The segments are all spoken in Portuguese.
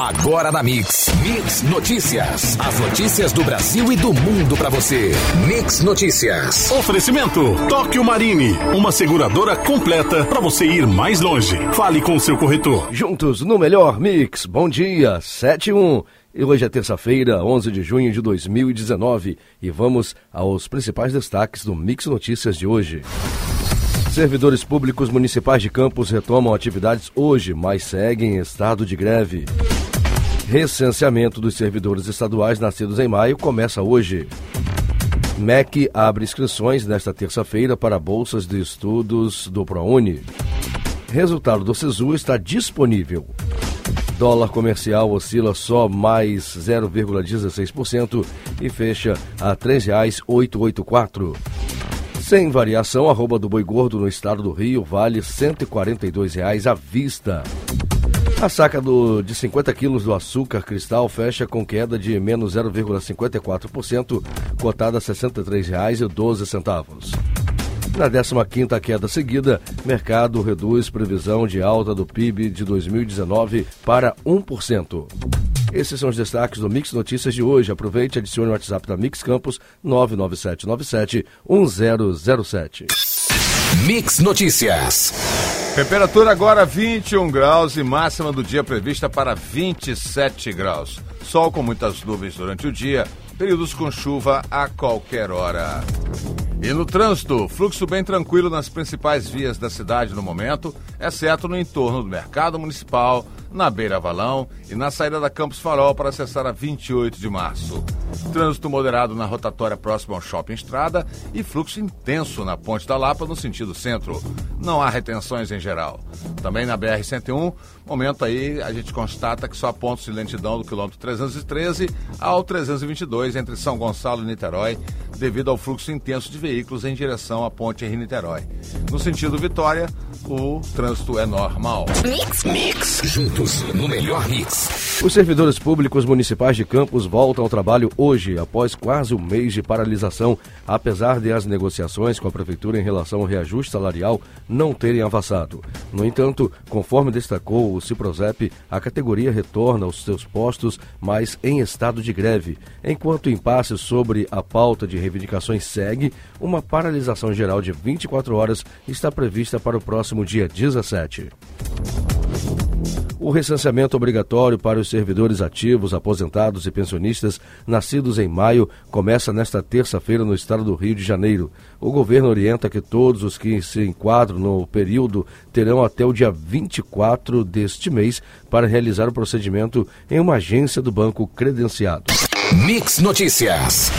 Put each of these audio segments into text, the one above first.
Agora na Mix. Mix Notícias. As notícias do Brasil e do mundo para você. Mix Notícias. Oferecimento Tóquio Marine. Uma seguradora completa para você ir mais longe. Fale com seu corretor. Juntos no melhor Mix. Bom dia. 71. E hoje é terça-feira, 11 de junho de 2019, e vamos aos principais destaques do Mix Notícias de hoje. Servidores públicos municipais de Campos retomam atividades hoje, mas seguem em estado de greve. Recenseamento dos servidores estaduais nascidos em maio começa hoje. MEC abre inscrições nesta terça-feira para bolsas de estudos do ProUni. Resultado do SISU está disponível. Dólar comercial oscila só mais 0,16% e fecha a R$ 3,884. Sem variação, arroba do boi gordo no estado do Rio vale R$ 142,00 à vista. A saca do, de 50 quilos do açúcar cristal fecha com queda de menos 0,54%, cotada a R$ 63,12. Na 15ª queda seguida, mercado reduz previsão de alta do PIB de 2019 para 1%. Esses são os destaques do Mix Notícias de hoje. Aproveite e adicione o WhatsApp da Mix Campos 997971007. Mix Notícias. Temperatura agora 21 graus e máxima do dia prevista para 27 graus. Sol com muitas nuvens durante o dia, períodos com chuva a qualquer hora. E no trânsito, fluxo bem tranquilo nas principais vias da cidade no momento, exceto no entorno do mercado municipal, na Beira Valão e na saída da Campos Farol para acessar a 28 de março. Trânsito moderado na rotatória próxima ao Shopping Estrada e fluxo intenso na Ponte da Lapa no sentido centro. Não há retenções em geral. Também na BR-101, momento aí a gente constata que só pontos de lentidão do quilômetro 313 ao 322 entre São Gonçalo e Niterói, devido ao fluxo intenso de veículos em direção à Ponte Rio-Niterói. No sentido Vitória, o trânsito é normal. Mix, mix, juntos no melhor mix. Os servidores públicos municipais de Campos voltam ao trabalho hoje, após quase um mês de paralisação, apesar de as negociações com a prefeitura em relação ao reajuste salarial não terem avançado. No entanto, conforme destacou o Ciprozep, a categoria retorna aos seus postos, mas em estado de greve. Enquanto o impasse sobre a pauta de reivindicações segue, uma paralisação geral de 24 horas está prevista para o próximo dia 17. O recenseamento obrigatório para os servidores ativos, aposentados e pensionistas nascidos em maio começa nesta terça-feira no estado do Rio de Janeiro. O governo orienta que todos os que se enquadram no período terão até o dia 24 deste mês para realizar o procedimento em uma agência do banco credenciado. Mix Notícias.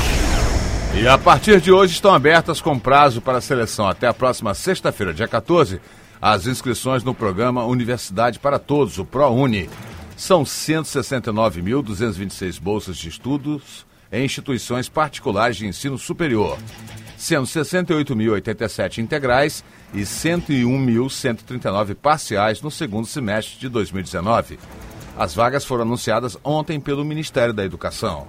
E a partir de hoje estão abertas com prazo para seleção até a próxima sexta-feira, dia 14, as inscrições no programa Universidade para Todos, o ProUni. São 169.226 bolsas de estudos em instituições particulares de ensino superior, sendo 68.087 integrais e 101.139 parciais no segundo semestre de 2019. As vagas foram anunciadas ontem pelo Ministério da Educação.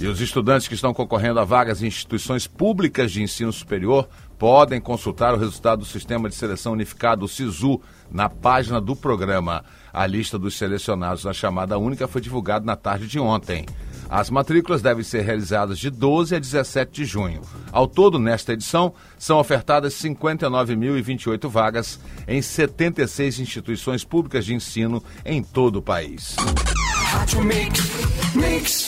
E os estudantes que estão concorrendo a vagas em instituições públicas de ensino superior podem consultar o resultado do Sistema de Seleção Unificado, o SISU, na página do programa. A lista dos selecionados na chamada única foi divulgada na tarde de ontem. As matrículas devem ser realizadas de 12 a 17 de junho. Ao todo, nesta edição, são ofertadas 59.028 vagas em 76 instituições públicas de ensino em todo o país.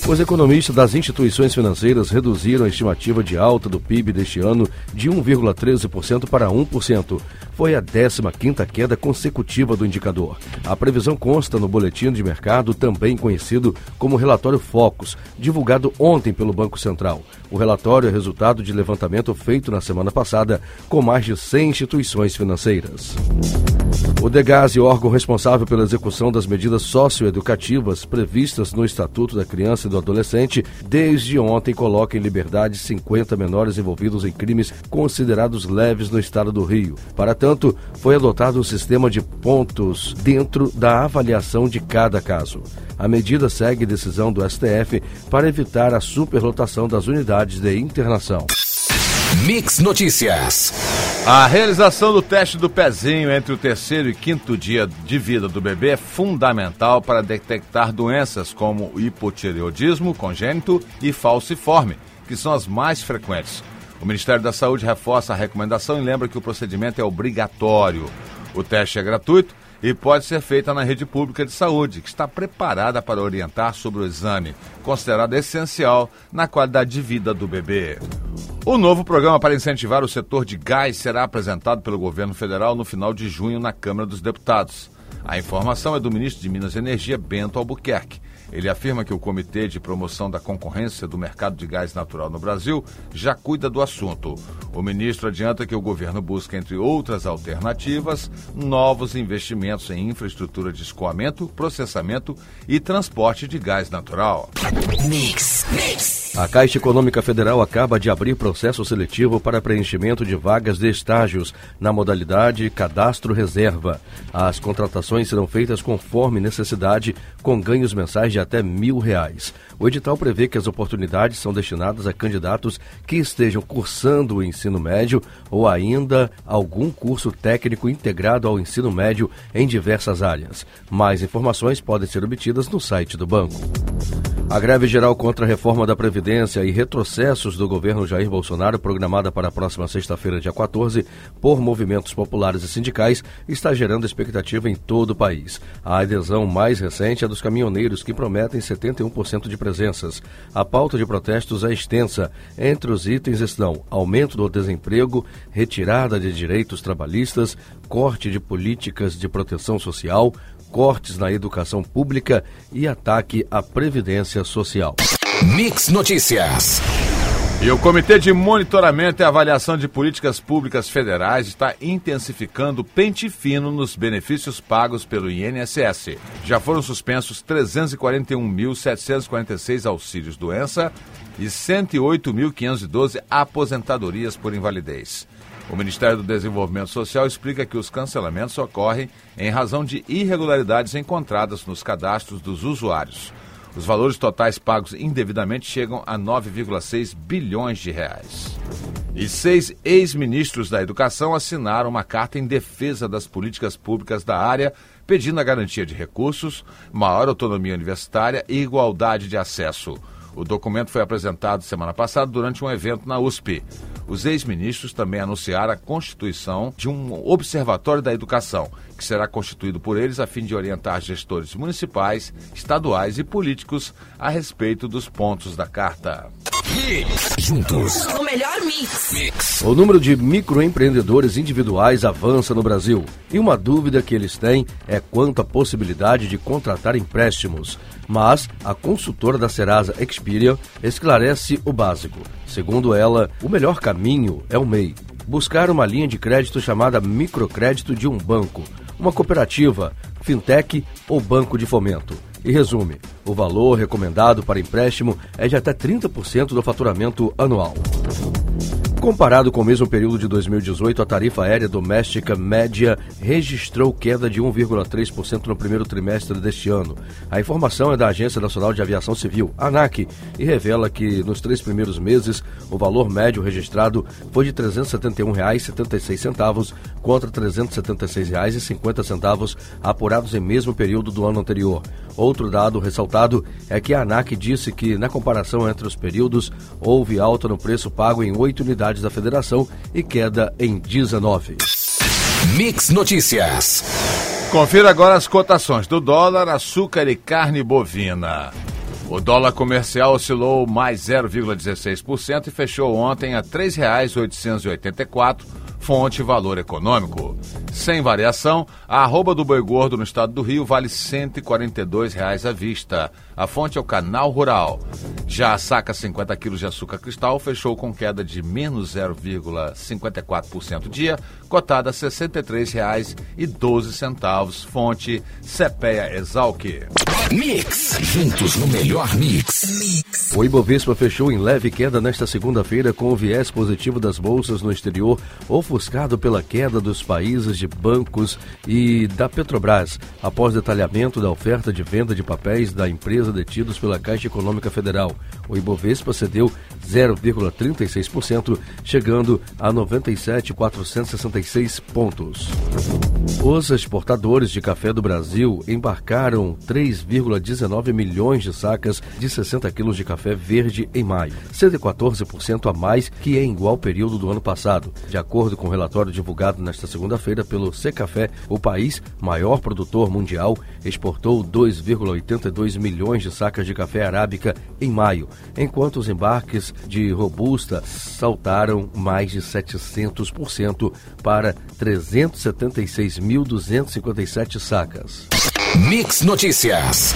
Os economistas das instituições financeiras reduziram a estimativa de alta do PIB deste ano de 1,13% para 1%. Foi a 15ª queda consecutiva do indicador. A previsão consta no boletim de mercado, também conhecido como relatório Focus, divulgado ontem pelo Banco Central. O relatório é resultado de levantamento feito na semana passada com mais de 100 instituições financeiras. O DEGASE, órgão responsável pela execução das medidas socioeducativas previstas no Estatuto da Criança e do Adolescente, desde ontem coloca em liberdade 50 menores envolvidos em crimes considerados leves no estado do Rio. Para tanto, foi adotado um sistema de pontos dentro da avaliação de cada caso. A medida segue decisão do STF para evitar a superlotação das unidades de internação. Mix Notícias. A realização do teste do pezinho entre o terceiro e quinto dia de vida do bebê é fundamental para detectar doenças como hipotireoidismo congênito e falciforme, que são as mais frequentes. O Ministério da Saúde reforça a recomendação e lembra que o procedimento é obrigatório. O teste é gratuito e pode ser feita na rede pública de saúde, que está preparada para orientar sobre o exame, considerado essencial na qualidade de vida do bebê. O novo programa para incentivar o setor de gás será apresentado pelo governo federal no final de junho na Câmara dos Deputados. A informação é do ministro de Minas e Energia, Bento Albuquerque. Ele afirma que o Comitê de Promoção da Concorrência do Mercado de Gás Natural no Brasil já cuida do assunto. O ministro adianta que o governo busca, entre outras alternativas, novos investimentos em infraestrutura de escoamento, processamento e transporte de gás natural. Mix, mix. A Caixa Econômica Federal acaba de abrir processo seletivo para preenchimento de vagas de estágios na modalidade cadastro reserva. As contratações serão feitas conforme necessidade, com ganhos mensais de até mil reais. O edital prevê que as oportunidades são destinadas a candidatos que estejam cursando o ensino médio ou ainda algum curso técnico integrado ao ensino médio em diversas áreas. Mais informações podem ser obtidas no site do banco. A greve geral contra a reforma da Previdência e retrocessos do governo Jair Bolsonaro, programada para a próxima sexta-feira, dia 14, por movimentos populares e sindicais, está gerando expectativa em todo o país. A adesão mais recente é dos caminhoneiros, que prometem 71% de presenças. A pauta de protestos é extensa. Entre os itens estão aumento do desemprego, retirada de direitos trabalhistas, corte de políticas de proteção social, cortes na educação pública e ataque à Previdência Social. Mix Notícias. E o Comitê de Monitoramento e Avaliação de Políticas Públicas Federais está intensificando pente fino nos benefícios pagos pelo INSS. Já foram suspensos 341.746 auxílios doença e 108.512 aposentadorias por invalidez. O Ministério do Desenvolvimento Social explica que os cancelamentos ocorrem em razão de irregularidades encontradas nos cadastros dos usuários. Os valores totais pagos indevidamente chegam a 9,6 bilhões de reais. E seis ex-ministros da Educação assinaram uma carta em defesa das políticas públicas da área, pedindo a garantia de recursos, maior autonomia universitária e igualdade de acesso. O documento foi apresentado semana passada durante um evento na USP. Os ex-ministros também anunciaram a constituição de um Observatório da Educação, que será constituído por eles a fim de orientar gestores municipais, estaduais e políticos a respeito dos pontos da carta. Juntos. O melhor mix. mix. O número de microempreendedores individuais avança no Brasil. E uma dúvida que eles têm é quanto à possibilidade de contratar empréstimos. Mas a consultora da Serasa Experian esclarece o básico. Segundo ela, o melhor caminho é o MEI. Buscar uma linha de crédito chamada microcrédito de um banco, uma cooperativa, fintech ou banco de fomento. E resume: o valor recomendado para empréstimo é de até 30% do faturamento anual. Comparado com o mesmo período de 2018, a tarifa aérea doméstica média registrou queda de 1,3% no primeiro trimestre deste ano. A informação é da Agência Nacional de Aviação Civil, ANAC, e revela que nos três primeiros meses o valor médio registrado foi de R$ 371,76 contra R$ 376,50 apurados em mesmo período do ano anterior. Outro dado ressaltado é que a ANAC disse que, na comparação entre os períodos, houve alta no preço pago em oito unidades da federação e queda em 19. Mix Notícias. Confira agora as cotações do dólar, açúcar e carne bovina. O dólar comercial oscilou mais 0,16% e fechou ontem a R$ 3,884 fonte valor econômico. Sem variação, a arroba do boi gordo no estado do Rio vale 142 reais à vista. A fonte é o Canal Rural. Já a saca 50 quilos de açúcar cristal fechou com queda de menos 0,54% dia, cotada a R$ 63,12. Fonte CPEA Exalc. Mix. Juntos no melhor mix. mix. O Ibovespa fechou em leve queda nesta segunda-feira com o viés positivo das bolsas no exterior, ofuscado pela queda dos países de bancos e da Petrobras, após detalhamento da oferta de venda de papéis da empresa detidos pela Caixa Econômica Federal. O Ibovespa cedeu 0,36%, chegando a 97.466 pontos. Os exportadores de café do Brasil embarcaram 3,19 milhões de sacas de 60 quilos de café verde em maio, 114% a mais que em igual período do ano passado. De acordo com o relatório divulgado nesta segunda-feira pelo Secafé, o país, maior produtor mundial, exportou 2,82 milhões de sacas de café arábica em maio, enquanto os embarques de robusta saltaram mais de 700% para 376.257 sacas. Mix Notícias.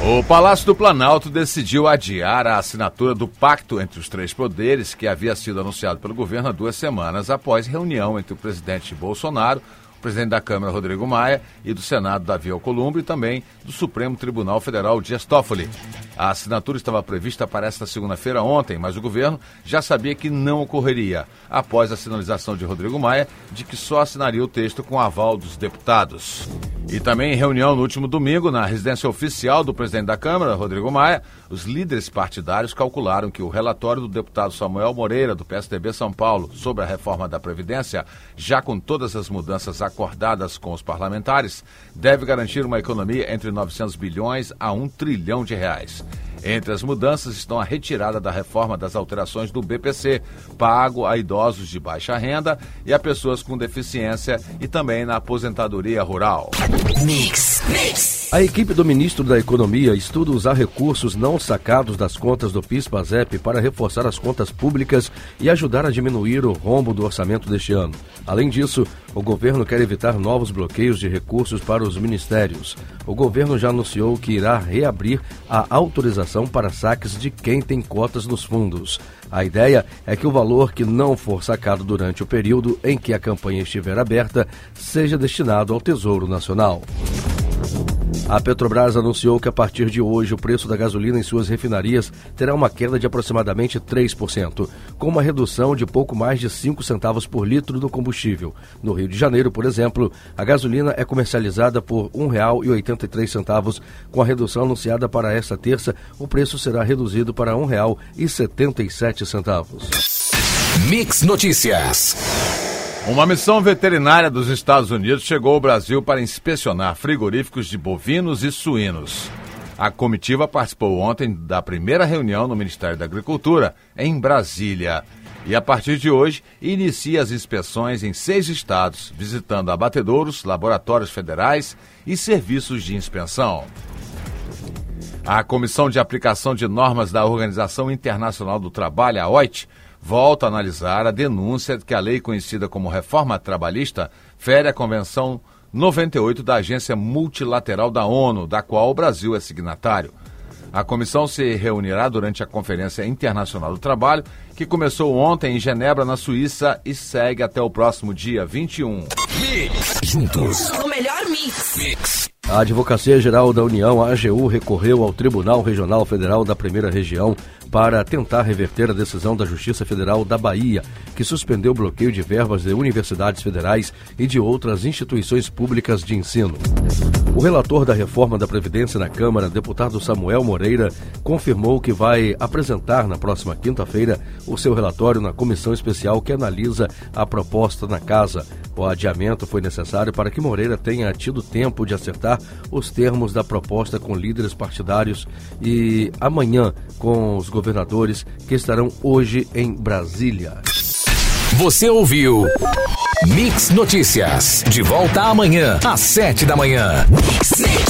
O Palácio do Planalto decidiu adiar a assinatura do pacto entre os três poderes que havia sido anunciado pelo governo há duas semanas após reunião entre o presidente Bolsonaro, presidente da Câmara, Rodrigo Maia, e do Senado, Davi Alcolumbre, e também do Supremo Tribunal Federal, Dias Toffoli. A assinatura estava prevista para esta segunda-feira ontem, mas o governo já sabia que não ocorreria, após a sinalização de Rodrigo Maia de que só assinaria o texto com aval dos deputados. E também em reunião no último domingo, na residência oficial do presidente da Câmara, Rodrigo Maia, os líderes partidários calcularam que o relatório do deputado Samuel Moreira, do PSDB São Paulo, sobre a reforma da Previdência, já com todas as mudanças acordadas com os parlamentares, deve garantir uma economia entre 900 bilhões a 1 trilhão de reais. Entre as mudanças estão a retirada da reforma das alterações do BPC, pago a idosos de baixa renda e a pessoas com deficiência e também na aposentadoria rural. Mix, mix. A equipe do ministro da Economia estuda usar recursos não sacados das contas do PIS-PASEP para reforçar as contas públicas e ajudar a diminuir o rombo do orçamento deste ano. Além disso, o governo quer evitar novos bloqueios de recursos para os ministérios. O governo já anunciou que irá reabrir a autorização para saques de quem tem cotas nos fundos. A ideia é que o valor que não for sacado durante o período em que a campanha estiver aberta seja destinado ao Tesouro Nacional. A Petrobras anunciou que a partir de hoje o preço da gasolina em suas refinarias terá uma queda de aproximadamente 3%, com uma redução de pouco mais de 5 centavos por litro do combustível. No Rio de Janeiro, por exemplo, a gasolina é comercializada por R$ 1,83. Com a redução anunciada para esta terça, o preço será reduzido para R$ 1,77. Mix Notícias. Uma missão veterinária dos Estados Unidos chegou ao Brasil para inspecionar frigoríficos de bovinos e suínos. A comitiva participou ontem da primeira reunião no Ministério da Agricultura, em Brasília. E a partir de hoje, inicia as inspeções em seis estados, visitando abatedouros, laboratórios federais e serviços de inspeção. A Comissão de Aplicação de Normas da Organização Internacional do Trabalho, a OIT, volta a analisar a denúncia de que a lei conhecida como Reforma Trabalhista fere a Convenção 98 da Agência Multilateral da ONU, da qual o Brasil é signatário. A comissão se reunirá durante a Conferência Internacional do Trabalho, que começou ontem em Genebra, na Suíça, e segue até o próximo dia 21. Mix. Juntos. O melhor mix. Mix. A Advocacia Geral da União, a AGU, recorreu ao Tribunal Regional Federal da Primeira Região para tentar reverter a decisão da Justiça Federal da Bahia, que suspendeu o bloqueio de verbas de universidades federais e de outras instituições públicas de ensino. O relator da reforma da Previdência na Câmara, deputado Samuel Moreira, confirmou que vai apresentar na próxima quinta-feira o seu relatório na comissão especial que analisa a proposta na casa. O adiamento foi necessário para que Moreira tenha tido tempo de acertar os termos da proposta com líderes partidários e amanhã com os governadores que estarão hoje em Brasília. Você ouviu Mix Notícias. De volta amanhã, às sete da manhã. Mix.